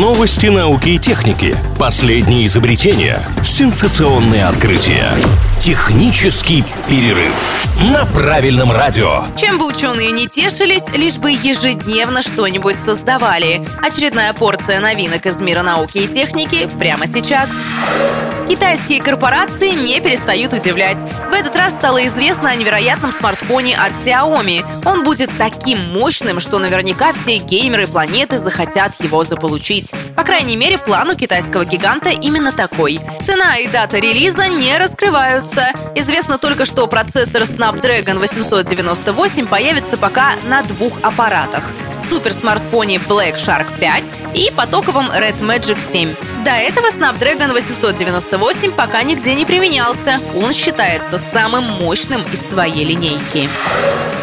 Новости науки и техники. Последние изобретения. Сенсационные открытия. Технический перерыв на правильном радио. Чем бы ученые не тешились, лишь бы ежедневно что-нибудь создавали. Очередная порция новинок из мира науки и техники прямо сейчас. Китайские корпорации не перестают удивлять. В этот раз стало известно о невероятном смартфоне от Xiaomi. Он будет таким мощным, что наверняка все геймеры планеты захотят его заполучить. По крайней мере, план у китайского гиганта именно такой. Цена и дата релиза не раскрываются. Известно только, что процессор Snapdragon 898 появится пока на двух аппаратах суперсмартфоне Black Shark 5 и потоковом Red Magic 7. До этого Snapdragon 898 пока нигде не применялся. Он считается самым мощным из своей линейки.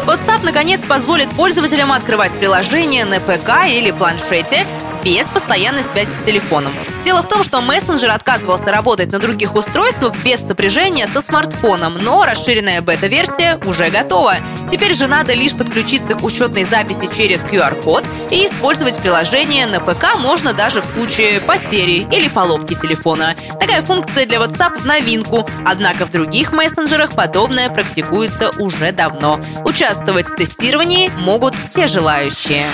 WhatsApp наконец позволит пользователям открывать приложения на ПК или планшете без постоянной связи с телефоном. Дело в том, что мессенджер отказывался работать на других устройствах без сопряжения со смартфоном, но расширенная бета-версия уже готова. Теперь же надо лишь подключиться к учетной записи через QR-код и использовать приложение на ПК можно даже в случае потери или поломки телефона. Такая функция для WhatsApp в новинку, однако в других мессенджерах подобное практикуется уже давно. Участвовать в тестировании могут все желающие.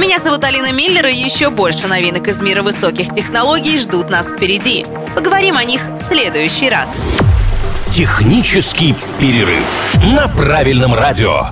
Меня зовут Алина Миллер, и еще больше новинок из мира высоких технологий ждут нас впереди. Поговорим о них в следующий раз. Технический перерыв на правильном радио.